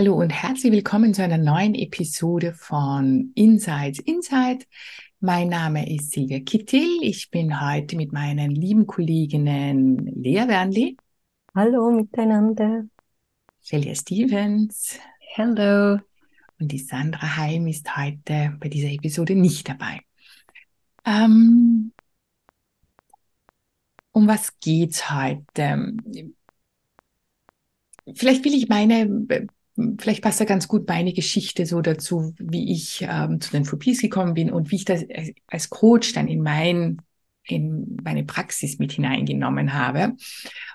Hallo und herzlich willkommen zu einer neuen Episode von Insights Inside. Mein Name ist Silvia Kittil. Ich bin heute mit meinen lieben Kolleginnen Lea Wernli. Hallo miteinander. Celia Stevens. Hallo. Und die Sandra Heim ist heute bei dieser Episode nicht dabei. Ähm, um was geht's heute? Vielleicht will ich meine vielleicht passt da ganz gut meine Geschichte so dazu, wie ich ähm, zu den Phobies gekommen bin und wie ich das als Coach dann in mein in meine Praxis mit hineingenommen habe.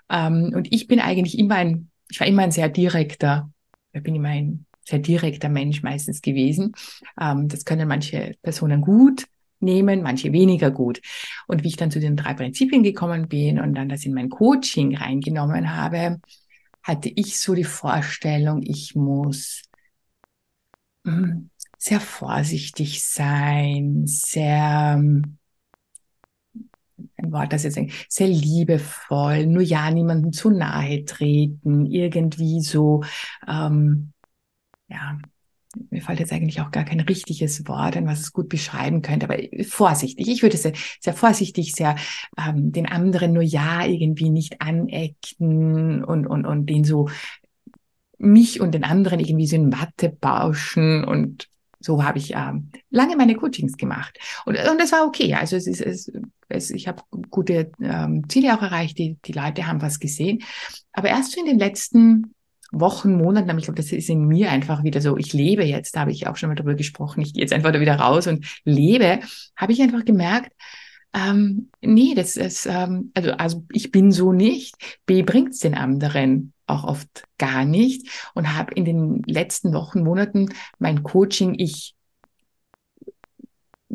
Ähm, und ich bin eigentlich immer ein, ich war immer ein sehr direkter, ich bin immer ein sehr direkter Mensch meistens gewesen. Ähm, das können manche Personen gut nehmen, manche weniger gut. Und wie ich dann zu den drei Prinzipien gekommen bin und dann das in mein Coaching reingenommen habe, hatte ich so die Vorstellung, ich muss hm, sehr vorsichtig sein, sehr, ein Wort, das jetzt sehr liebevoll, nur ja niemandem zu nahe treten, irgendwie so, ähm, ja, mir fällt jetzt eigentlich auch gar kein richtiges Wort ein, was es gut beschreiben könnte, aber vorsichtig. Ich würde sehr, sehr vorsichtig, sehr ähm, den anderen nur ja irgendwie nicht anecken und, und, und den so mich und den anderen irgendwie so in Watte bauschen und so habe ich ähm, lange meine Coachings gemacht. Und, und das war okay. Also es ist, es, es, ich habe gute ähm, Ziele auch erreicht, die, die Leute haben was gesehen. Aber erst so in den letzten Wochen, Monaten, aber ich glaube, das ist in mir einfach wieder so, ich lebe jetzt, da habe ich auch schon mal darüber gesprochen, ich gehe jetzt einfach da wieder raus und lebe, habe ich einfach gemerkt, ähm, nee, das ist, ähm, also, also ich bin so nicht. B bringt es den anderen auch oft gar nicht. Und habe in den letzten Wochen, Monaten mein Coaching, ich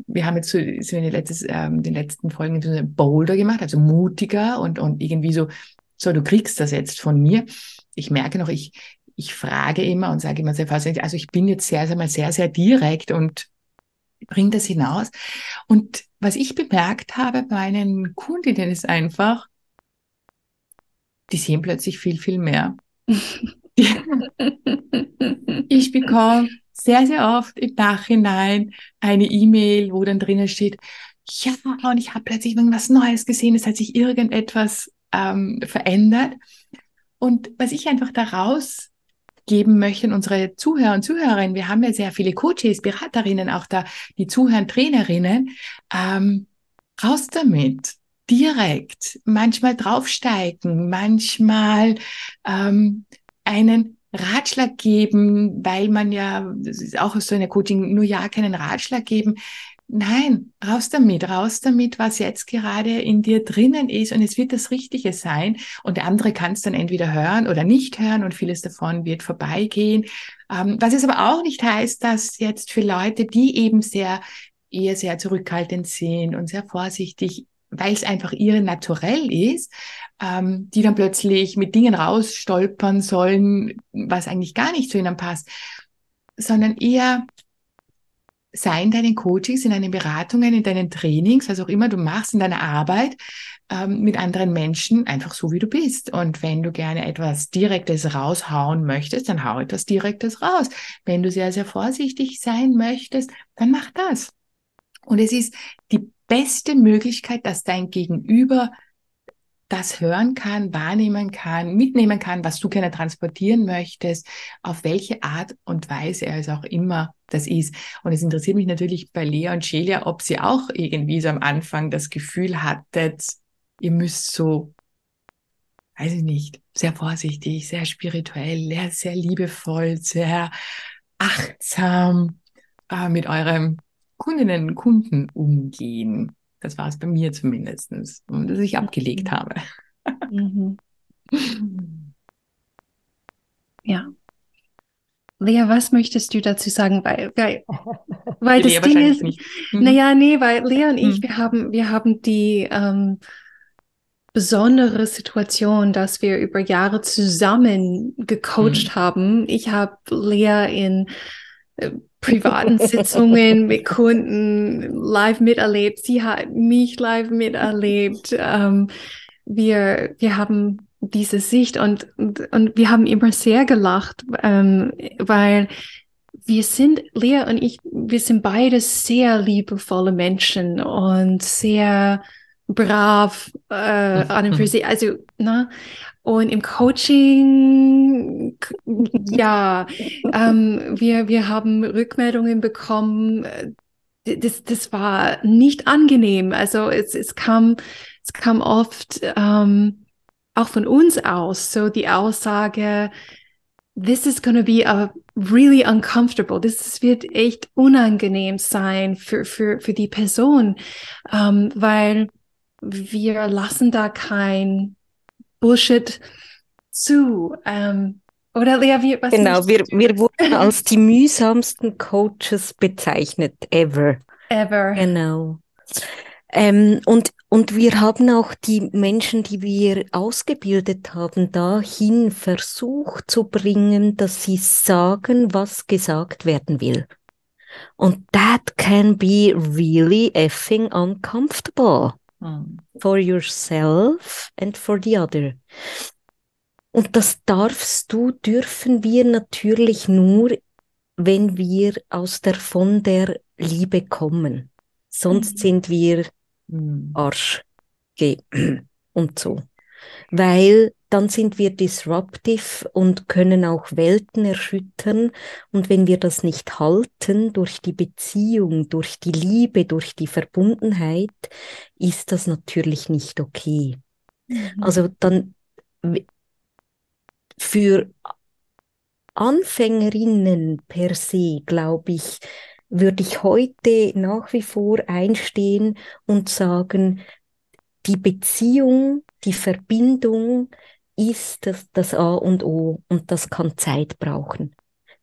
wir haben jetzt so, sind in den, letztes, ähm, den letzten Folgen so eine Boulder gemacht, also mutiger und, und irgendwie so, so, du kriegst das jetzt von mir ich merke noch, ich, ich frage immer und sage immer sehr vorsichtig, also ich bin jetzt sehr, sehr mal sehr, sehr direkt und bringe das hinaus. Und was ich bemerkt habe bei meinen Kundinnen ist einfach, die sehen plötzlich viel, viel mehr. ich bekomme sehr, sehr oft im Nachhinein eine E-Mail, wo dann drinnen steht, ja, und ich habe plötzlich irgendwas Neues gesehen, es hat sich irgendetwas ähm, verändert. Und was ich einfach daraus geben möchte, unsere Zuhörer und Zuhörerinnen, wir haben ja sehr viele Coaches, Beraterinnen auch da, die zuhören, Trainerinnen, ähm, raus damit, direkt, manchmal draufsteigen, manchmal ähm, einen Ratschlag geben, weil man ja, das ist auch so eine Coaching, nur ja keinen Ratschlag geben. Nein, raus damit, raus damit, was jetzt gerade in dir drinnen ist und es wird das Richtige sein und der andere kann es dann entweder hören oder nicht hören und vieles davon wird vorbeigehen. Ähm, was es aber auch nicht heißt, dass jetzt für Leute, die eben sehr, eher sehr zurückhaltend sind und sehr vorsichtig, weil es einfach ihre Naturell ist, ähm, die dann plötzlich mit Dingen rausstolpern sollen, was eigentlich gar nicht zu ihnen passt, sondern eher sei in deinen Coachings, in deinen Beratungen, in deinen Trainings, was auch immer du machst, in deiner Arbeit ähm, mit anderen Menschen, einfach so, wie du bist. Und wenn du gerne etwas Direktes raushauen möchtest, dann hau etwas Direktes raus. Wenn du sehr, sehr vorsichtig sein möchtest, dann mach das. Und es ist die beste Möglichkeit, dass dein Gegenüber das hören kann, wahrnehmen kann, mitnehmen kann, was du gerne transportieren möchtest, auf welche Art und Weise es auch immer das ist. Und es interessiert mich natürlich bei Lea und Celia, ob sie auch irgendwie so am Anfang das Gefühl hattet, ihr müsst so, weiß ich nicht, sehr vorsichtig, sehr spirituell, sehr liebevoll, sehr achtsam äh, mit eurem Kundinnen und Kunden umgehen. Das war es bei mir zumindest, und dass ich abgelegt mhm. habe. Mhm. Ja. Lea, was möchtest du dazu sagen? Weil, weil, weil das Lea Ding ist, nicht. Mhm. naja, nee, weil Lea und ich, Mhm. wir haben, wir haben die ähm, besondere Situation, dass wir über Jahre zusammen gecoacht Mhm. haben. Ich habe Lea in äh, privaten Sitzungen mit Kunden live miterlebt. Sie hat mich live miterlebt. Ähm, wir, wir haben diese Sicht und, und, und wir haben immer sehr gelacht, ähm, weil wir sind, Lea und ich, wir sind beide sehr liebevolle Menschen und sehr brav äh, an und für Mhm. sich. Also, ne? Und im Coaching, ja, ähm, wir, wir haben Rückmeldungen bekommen. äh, Das, das war nicht angenehm. Also es, es kam, es kam oft ähm, auch von uns aus, so die Aussage, this is going to be a really uncomfortable. Das wird echt unangenehm sein für, für, für die Person, ähm, weil wir lassen da kein Bullshit zu. Ähm, oder Lea, wie, was Genau, wir, wir wurden als die mühsamsten Coaches bezeichnet, ever. ever? Genau. Ähm, und, und wir haben auch die Menschen, die wir ausgebildet haben, dahin versucht zu bringen, dass sie sagen, was gesagt werden will. Und that can be really effing uncomfortable. For yourself and for the other. Und das darfst du, dürfen wir natürlich nur, wenn wir aus der, von der Liebe kommen. Sonst Mhm. sind wir Mhm. Arsch ge- und so. Weil dann sind wir disruptive und können auch Welten erschüttern. Und wenn wir das nicht halten durch die Beziehung, durch die Liebe, durch die Verbundenheit, ist das natürlich nicht okay. Mhm. Also dann für Anfängerinnen per se, glaube ich, würde ich heute nach wie vor einstehen und sagen, die Beziehung, die Verbindung ist das, das A und O und das kann Zeit brauchen.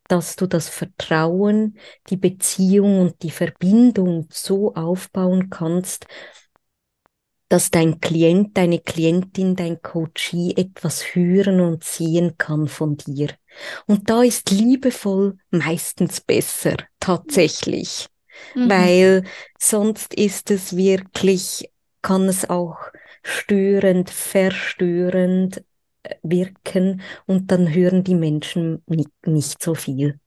Dass du das Vertrauen, die Beziehung und die Verbindung so aufbauen kannst, dass dein Klient, deine Klientin, dein Coachee etwas hören und sehen kann von dir. Und da ist liebevoll meistens besser, tatsächlich. Mhm. Weil sonst ist es wirklich, kann es auch störend, verstörend wirken und dann hören die Menschen nicht, nicht so viel.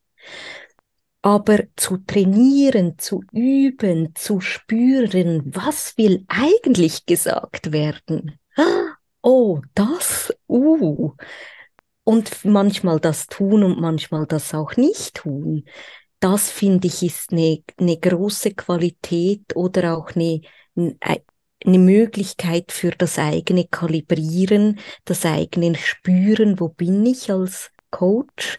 Aber zu trainieren, zu üben, zu spüren, was will eigentlich gesagt werden? Oh, das, uh. Und manchmal das tun und manchmal das auch nicht tun. Das finde ich ist eine, eine große Qualität oder auch eine, eine Möglichkeit für das eigene Kalibrieren, das eigene Spüren, wo bin ich als Coach.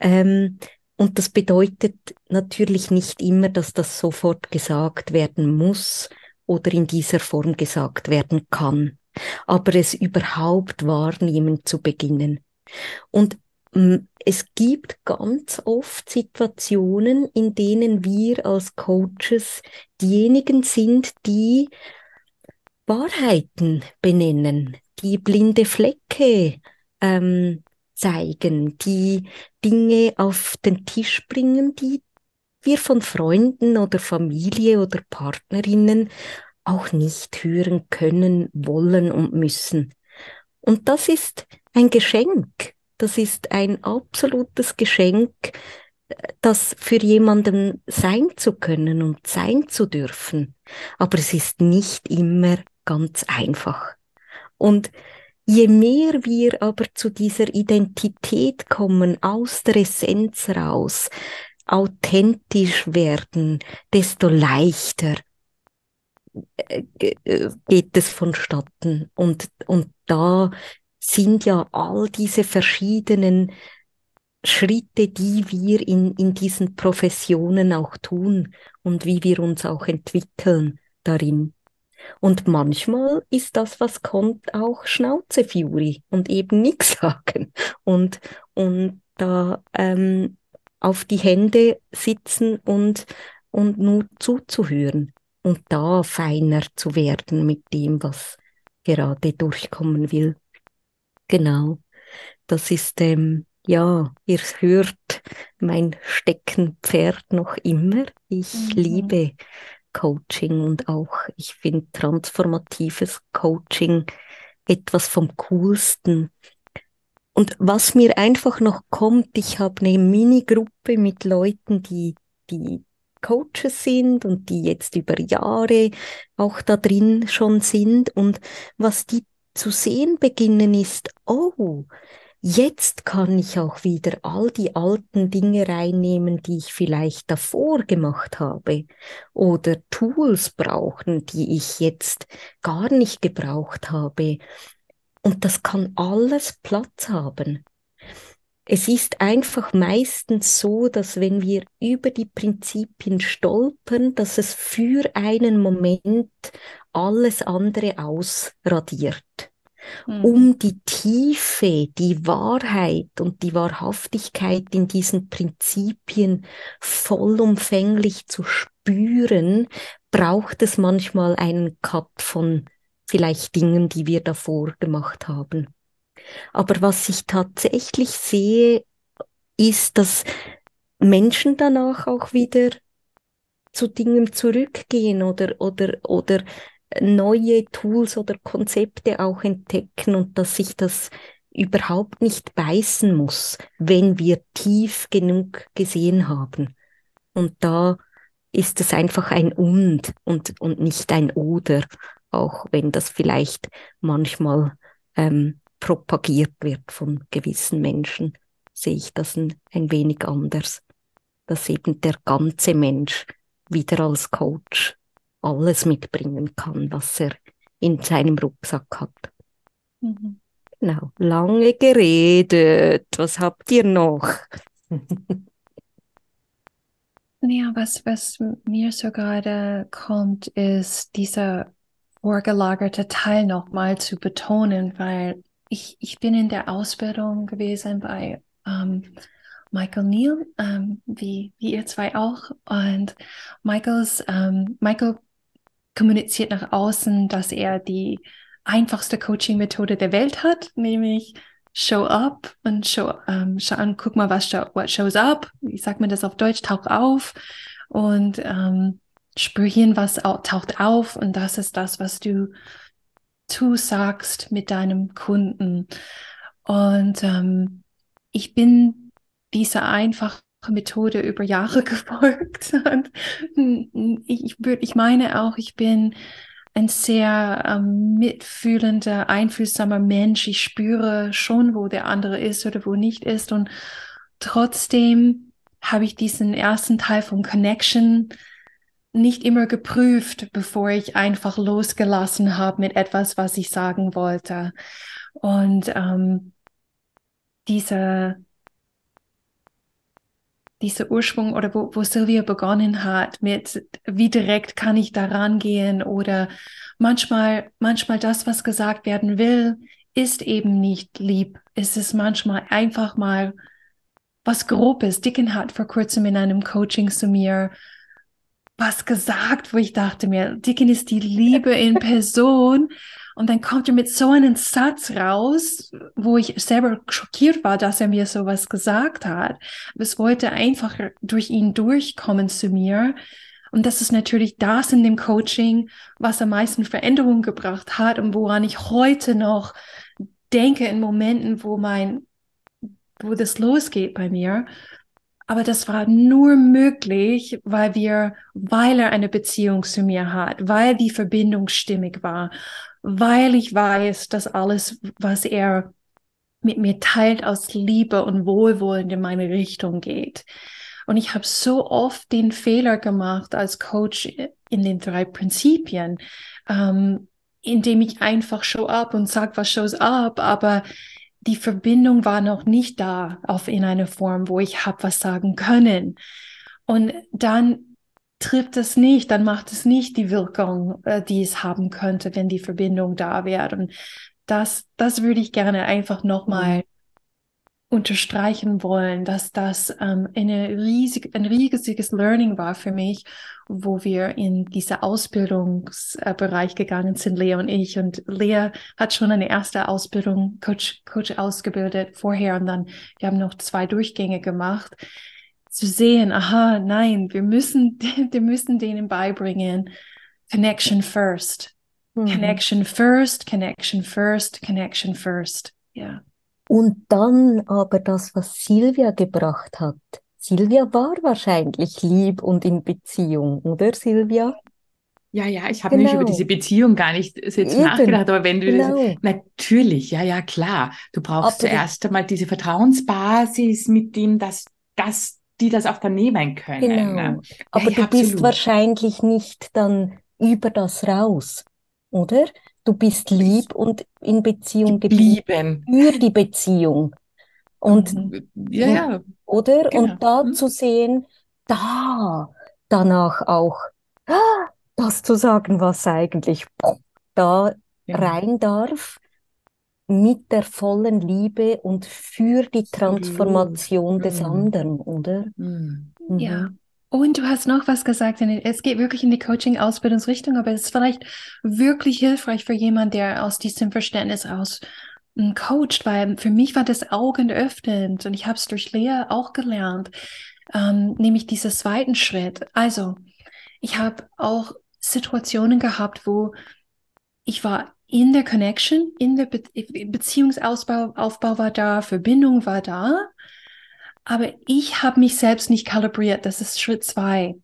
Ähm, und das bedeutet natürlich nicht immer, dass das sofort gesagt werden muss oder in dieser Form gesagt werden kann, aber es überhaupt wahrnehmen zu beginnen. Und mm, es gibt ganz oft Situationen, in denen wir als Coaches diejenigen sind, die Wahrheiten benennen, die blinde Flecke ähm, zeigen, die Dinge auf den Tisch bringen, die wir von Freunden oder Familie oder Partnerinnen auch nicht hören können, wollen und müssen. Und das ist ein Geschenk. Das ist ein absolutes Geschenk, das für jemanden sein zu können und sein zu dürfen. Aber es ist nicht immer ganz einfach. Und je mehr wir aber zu dieser Identität kommen, aus der Essenz raus, authentisch werden, desto leichter geht es vonstatten. Und, und da sind ja all diese verschiedenen Schritte, die wir in, in diesen Professionen auch tun und wie wir uns auch entwickeln darin. Und manchmal ist das, was kommt, auch Schnauzefury und eben nichts sagen und, und da ähm, auf die Hände sitzen und, und nur zuzuhören und da feiner zu werden mit dem, was gerade durchkommen will. Genau. Das ist, ähm, ja, ihr hört mein Steckenpferd noch immer. Ich mhm. liebe Coaching und auch, ich finde transformatives Coaching etwas vom Coolsten. Und was mir einfach noch kommt, ich habe eine Mini-Gruppe mit Leuten, die, die Coaches sind und die jetzt über Jahre auch da drin schon sind. Und was die zu sehen beginnen ist, oh, Jetzt kann ich auch wieder all die alten Dinge reinnehmen, die ich vielleicht davor gemacht habe oder Tools brauchen, die ich jetzt gar nicht gebraucht habe. Und das kann alles Platz haben. Es ist einfach meistens so, dass wenn wir über die Prinzipien stolpern, dass es für einen Moment alles andere ausradiert mhm. um die Tiefe, die Wahrheit und die Wahrhaftigkeit in diesen Prinzipien vollumfänglich zu spüren, braucht es manchmal einen Cut von vielleicht Dingen, die wir davor gemacht haben. Aber was ich tatsächlich sehe, ist, dass Menschen danach auch wieder zu Dingen zurückgehen oder, oder, oder neue Tools oder Konzepte auch entdecken und dass sich das überhaupt nicht beißen muss, wenn wir tief genug gesehen haben. Und da ist es einfach ein Und und, und nicht ein Oder, auch wenn das vielleicht manchmal ähm, propagiert wird von gewissen Menschen, sehe ich das ein, ein wenig anders, dass eben der ganze Mensch wieder als Coach alles mitbringen kann, was er in seinem Rucksack hat. Mhm. Genau, lange geredet. Was habt ihr noch? ja, was, was mir so gerade kommt, ist dieser vorgelagerte Teil nochmal zu betonen, weil ich, ich bin in der Ausbildung gewesen bei ähm, Michael Neal, ähm, wie, wie ihr zwei auch. Und Michaels, ähm, Michael kommuniziert nach außen, dass er die einfachste Coaching-Methode der Welt hat, nämlich Show up und show, ähm, schau an, guck mal, was show, what shows up. Wie sagt man das auf Deutsch? Tauch auf und ähm, spür hin, was taucht auf und das ist das, was du zusagst mit deinem Kunden. Und ähm, ich bin dieser einfache Methode über Jahre gefolgt. Und ich, ich meine auch, ich bin ein sehr ähm, mitfühlender, einfühlsamer Mensch. Ich spüre schon, wo der andere ist oder wo nicht ist. Und trotzdem habe ich diesen ersten Teil von Connection nicht immer geprüft, bevor ich einfach losgelassen habe mit etwas, was ich sagen wollte. Und ähm, diese dieser Ursprung oder wo, wo Sylvia begonnen hat mit, wie direkt kann ich da rangehen oder manchmal, manchmal das, was gesagt werden will, ist eben nicht lieb. Es ist manchmal einfach mal was Grobes. Dicken hat vor kurzem in einem Coaching zu mir was gesagt, wo ich dachte mir, Dicken ist die Liebe in Person. Und dann kommt er mit so einem Satz raus, wo ich selber schockiert war, dass er mir sowas gesagt hat. es wollte einfach durch ihn durchkommen zu mir. Und das ist natürlich das in dem Coaching, was am meisten Veränderung gebracht hat und woran ich heute noch denke in Momenten, wo mein, wo das losgeht bei mir. Aber das war nur möglich, weil wir, weil er eine Beziehung zu mir hat, weil die Verbindung stimmig war, weil ich weiß, dass alles, was er mit mir teilt, aus Liebe und Wohlwollen in meine Richtung geht. Und ich habe so oft den Fehler gemacht als Coach in den drei Prinzipien, ähm, indem ich einfach show up und sag, was shows up, aber die Verbindung war noch nicht da auf in einer Form, wo ich habe was sagen können. Und dann trifft es nicht, dann macht es nicht die Wirkung, äh, die es haben könnte, wenn die Verbindung da wäre. Und das, das würde ich gerne einfach nochmal unterstreichen wollen, dass das ähm, eine riesig, ein riesiges Learning war für mich, wo wir in dieser Ausbildungsbereich gegangen sind, Lea und ich. Und Lea hat schon eine erste Ausbildung, Coach, Coach ausgebildet vorher und dann, wir haben noch zwei Durchgänge gemacht. Zu sehen, aha, nein, wir müssen, wir müssen denen beibringen, Connection first. Mhm. Connection first, connection first, connection first. Ja. Und dann aber das, was Silvia gebracht hat. Silvia war wahrscheinlich lieb und in Beziehung, oder Silvia? Ja, ja, ich habe genau. nämlich über diese Beziehung gar nicht jetzt Eben. nachgedacht, aber wenn du genau. das, natürlich, ja, ja, klar. Du brauchst aber zuerst einmal diese Vertrauensbasis mit dem, dass, dass die das auch dann nehmen können. Genau. Ne? Aber ja, du bist wahrscheinlich nicht dann über das raus, oder? Du bist lieb und in Beziehung geblieben. Für die Beziehung. Und, mhm. ja, ja. Oder? Genau. Und da mhm. zu sehen, da danach auch ah, das zu sagen, was eigentlich da ja. rein darf, mit der vollen Liebe und für die Transformation mhm. des anderen, oder? Mhm. Ja. Und du hast noch was gesagt, es geht wirklich in die Coaching-Ausbildungsrichtung, aber es ist vielleicht wirklich hilfreich für jemanden, der aus diesem Verständnis aus hm, coacht, weil für mich war das augenöffnend und ich habe es durch Lea auch gelernt, ähm, nämlich diesen zweiten Schritt. Also, ich habe auch Situationen gehabt, wo ich war in der Connection, in der Be Beziehungsaufbau Aufbau war da, Verbindung war da, aber ich habe mich selbst nicht kalibriert. Das ist Schritt zwei.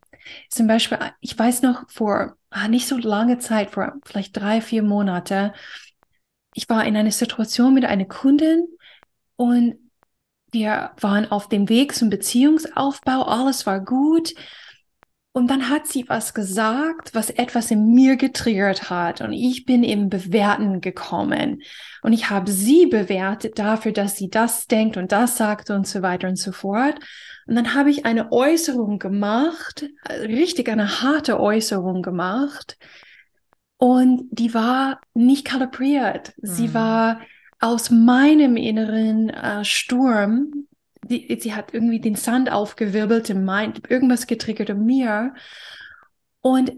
Zum Beispiel, ich weiß noch vor ah, nicht so lange Zeit, vor vielleicht drei, vier Monate, ich war in einer Situation mit einer Kundin und wir waren auf dem Weg zum Beziehungsaufbau. Alles war gut. Und dann hat sie was gesagt, was etwas in mir getriggert hat. Und ich bin im Bewerten gekommen. Und ich habe sie bewertet dafür, dass sie das denkt und das sagt und so weiter und so fort. Und dann habe ich eine Äußerung gemacht, richtig eine harte Äußerung gemacht. Und die war nicht kalibriert. Mhm. Sie hm. war aus meinem inneren äh, Sturm die, sie hat irgendwie den Sand aufgewirbelt im Mind, irgendwas getriggert in mir. Und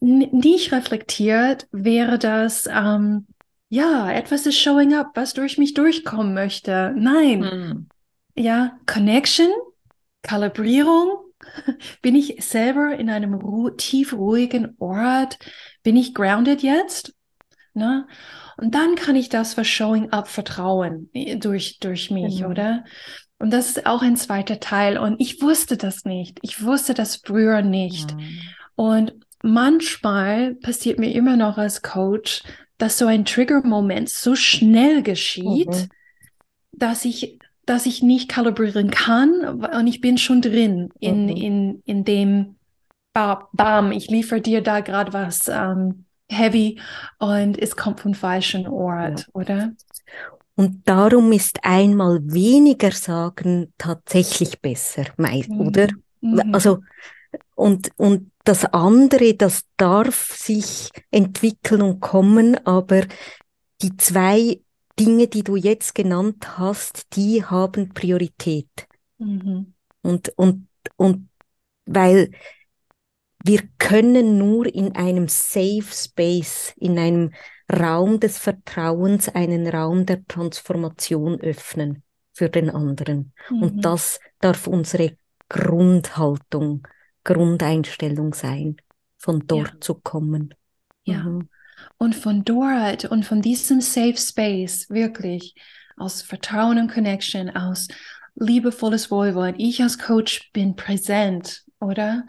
nicht reflektiert wäre das, ähm, ja, etwas ist showing up, was durch mich durchkommen möchte. Nein. Mhm. Ja, Connection, Kalibrierung. Bin ich selber in einem ru tief ruhigen Ort? Bin ich grounded jetzt? Ne? Und dann kann ich das für Showing Up vertrauen äh, durch, durch mich, mhm. oder? Und das ist auch ein zweiter Teil. Und ich wusste das nicht. Ich wusste das früher nicht. Mhm. Und manchmal passiert mir immer noch als Coach, dass so ein Trigger-Moment so schnell geschieht, mhm. dass ich dass ich nicht kalibrieren kann und ich bin schon drin in, mhm. in, in dem Bam, ich liefere dir da gerade was ähm, heavy und es kommt vom falschen Ort, ja. oder? Und darum ist einmal weniger sagen tatsächlich besser, mhm. oder? Mhm. Also, und, und das andere, das darf sich entwickeln und kommen, aber die zwei Dinge, die du jetzt genannt hast, die haben Priorität. Mhm. Und, und, und weil wir können nur in einem Safe Space, in einem Raum des Vertrauens, einen Raum der Transformation öffnen für den anderen. Mhm. Und das darf unsere Grundhaltung, Grundeinstellung sein, von dort ja. zu kommen. Ja. Mhm. Und von dort und von diesem Safe Space wirklich aus Vertrauen und Connection, aus liebevolles Wohlwollen. Ich als Coach bin präsent, oder?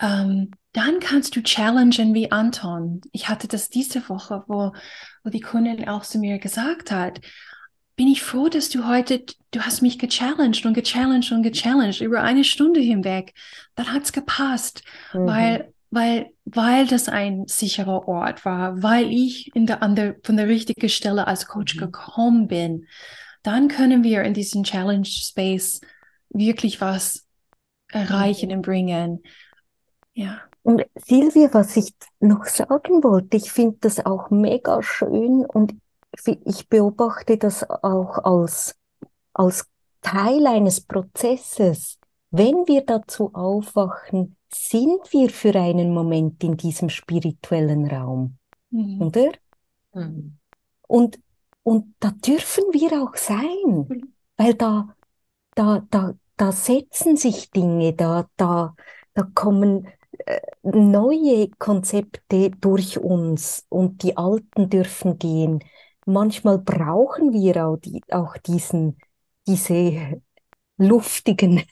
Ähm, dann kannst du challengen wie Anton. Ich hatte das diese Woche, wo, wo die Kundin auch zu mir gesagt hat, bin ich froh, dass du heute, du hast mich gechallenged und gechallenged und gechallenged über eine Stunde hinweg. Dann hat's gepasst, mhm. weil, weil, weil das ein sicherer Ort war, weil ich in der, an der, von der richtigen Stelle als Coach mhm. gekommen bin. Dann können wir in diesem Challenge Space wirklich was erreichen mhm. und bringen. Ja. Und Silvia, was ich noch sagen wollte, ich finde das auch mega schön und ich beobachte das auch als als Teil eines Prozesses, wenn wir dazu aufwachen, sind wir für einen Moment in diesem spirituellen Raum, mhm. oder? Mhm. Und, und da dürfen wir auch sein, mhm. weil da, da, da, da setzen sich Dinge, da, da, da kommen neue Konzepte durch uns und die alten dürfen gehen. Manchmal brauchen wir auch, die, auch diesen, diese luftigen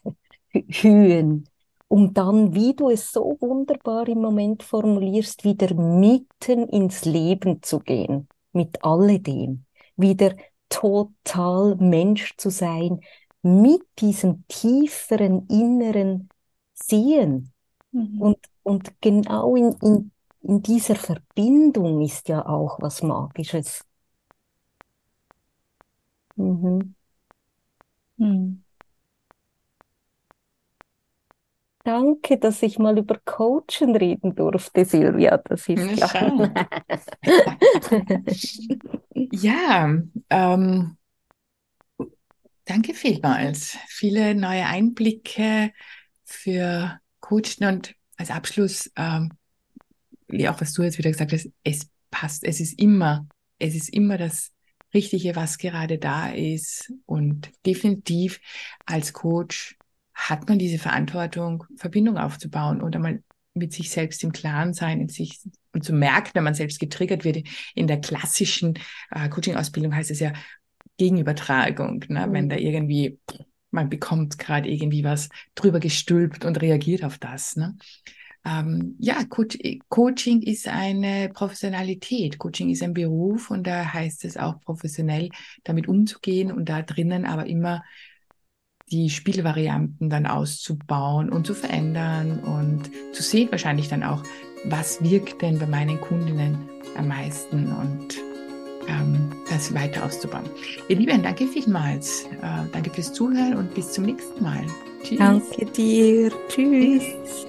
Höhen, um dann, wie du es so wunderbar im Moment formulierst, wieder mitten ins Leben zu gehen, mit alledem, wieder total Mensch zu sein, mit diesem tieferen inneren Sehen. Mhm. Und, und genau in, in, in dieser Verbindung ist ja auch was Magisches. Mhm. Mhm. Danke, dass ich mal über Coachen reden durfte, Silvia. Das ist ja. ja, ähm, danke vielmals. Viele neue Einblicke für Coachen und als Abschluss, ähm, wie auch was du jetzt wieder gesagt hast, es passt. Es ist immer, es ist immer das Richtige, was gerade da ist. Und definitiv als Coach hat man diese Verantwortung, Verbindung aufzubauen oder mal mit sich selbst im Klaren sein in sich und zu merken, wenn man selbst getriggert wird. In der klassischen äh, Coaching-Ausbildung heißt es ja Gegenübertragung, ne? Mhm. wenn da irgendwie man bekommt gerade irgendwie was drüber gestülpt und reagiert auf das. Ne? Ähm, ja, Co Coaching ist eine Professionalität. Coaching ist ein Beruf und da heißt es auch professionell damit umzugehen und da drinnen aber immer die Spielvarianten dann auszubauen und zu verändern und zu sehen wahrscheinlich dann auch, was wirkt denn bei meinen Kundinnen am meisten und das weiter auszubauen. Ihr Lieben, danke vielmals. Äh, danke fürs Zuhören und bis zum nächsten Mal. Tschüss. Danke dir. Tschüss.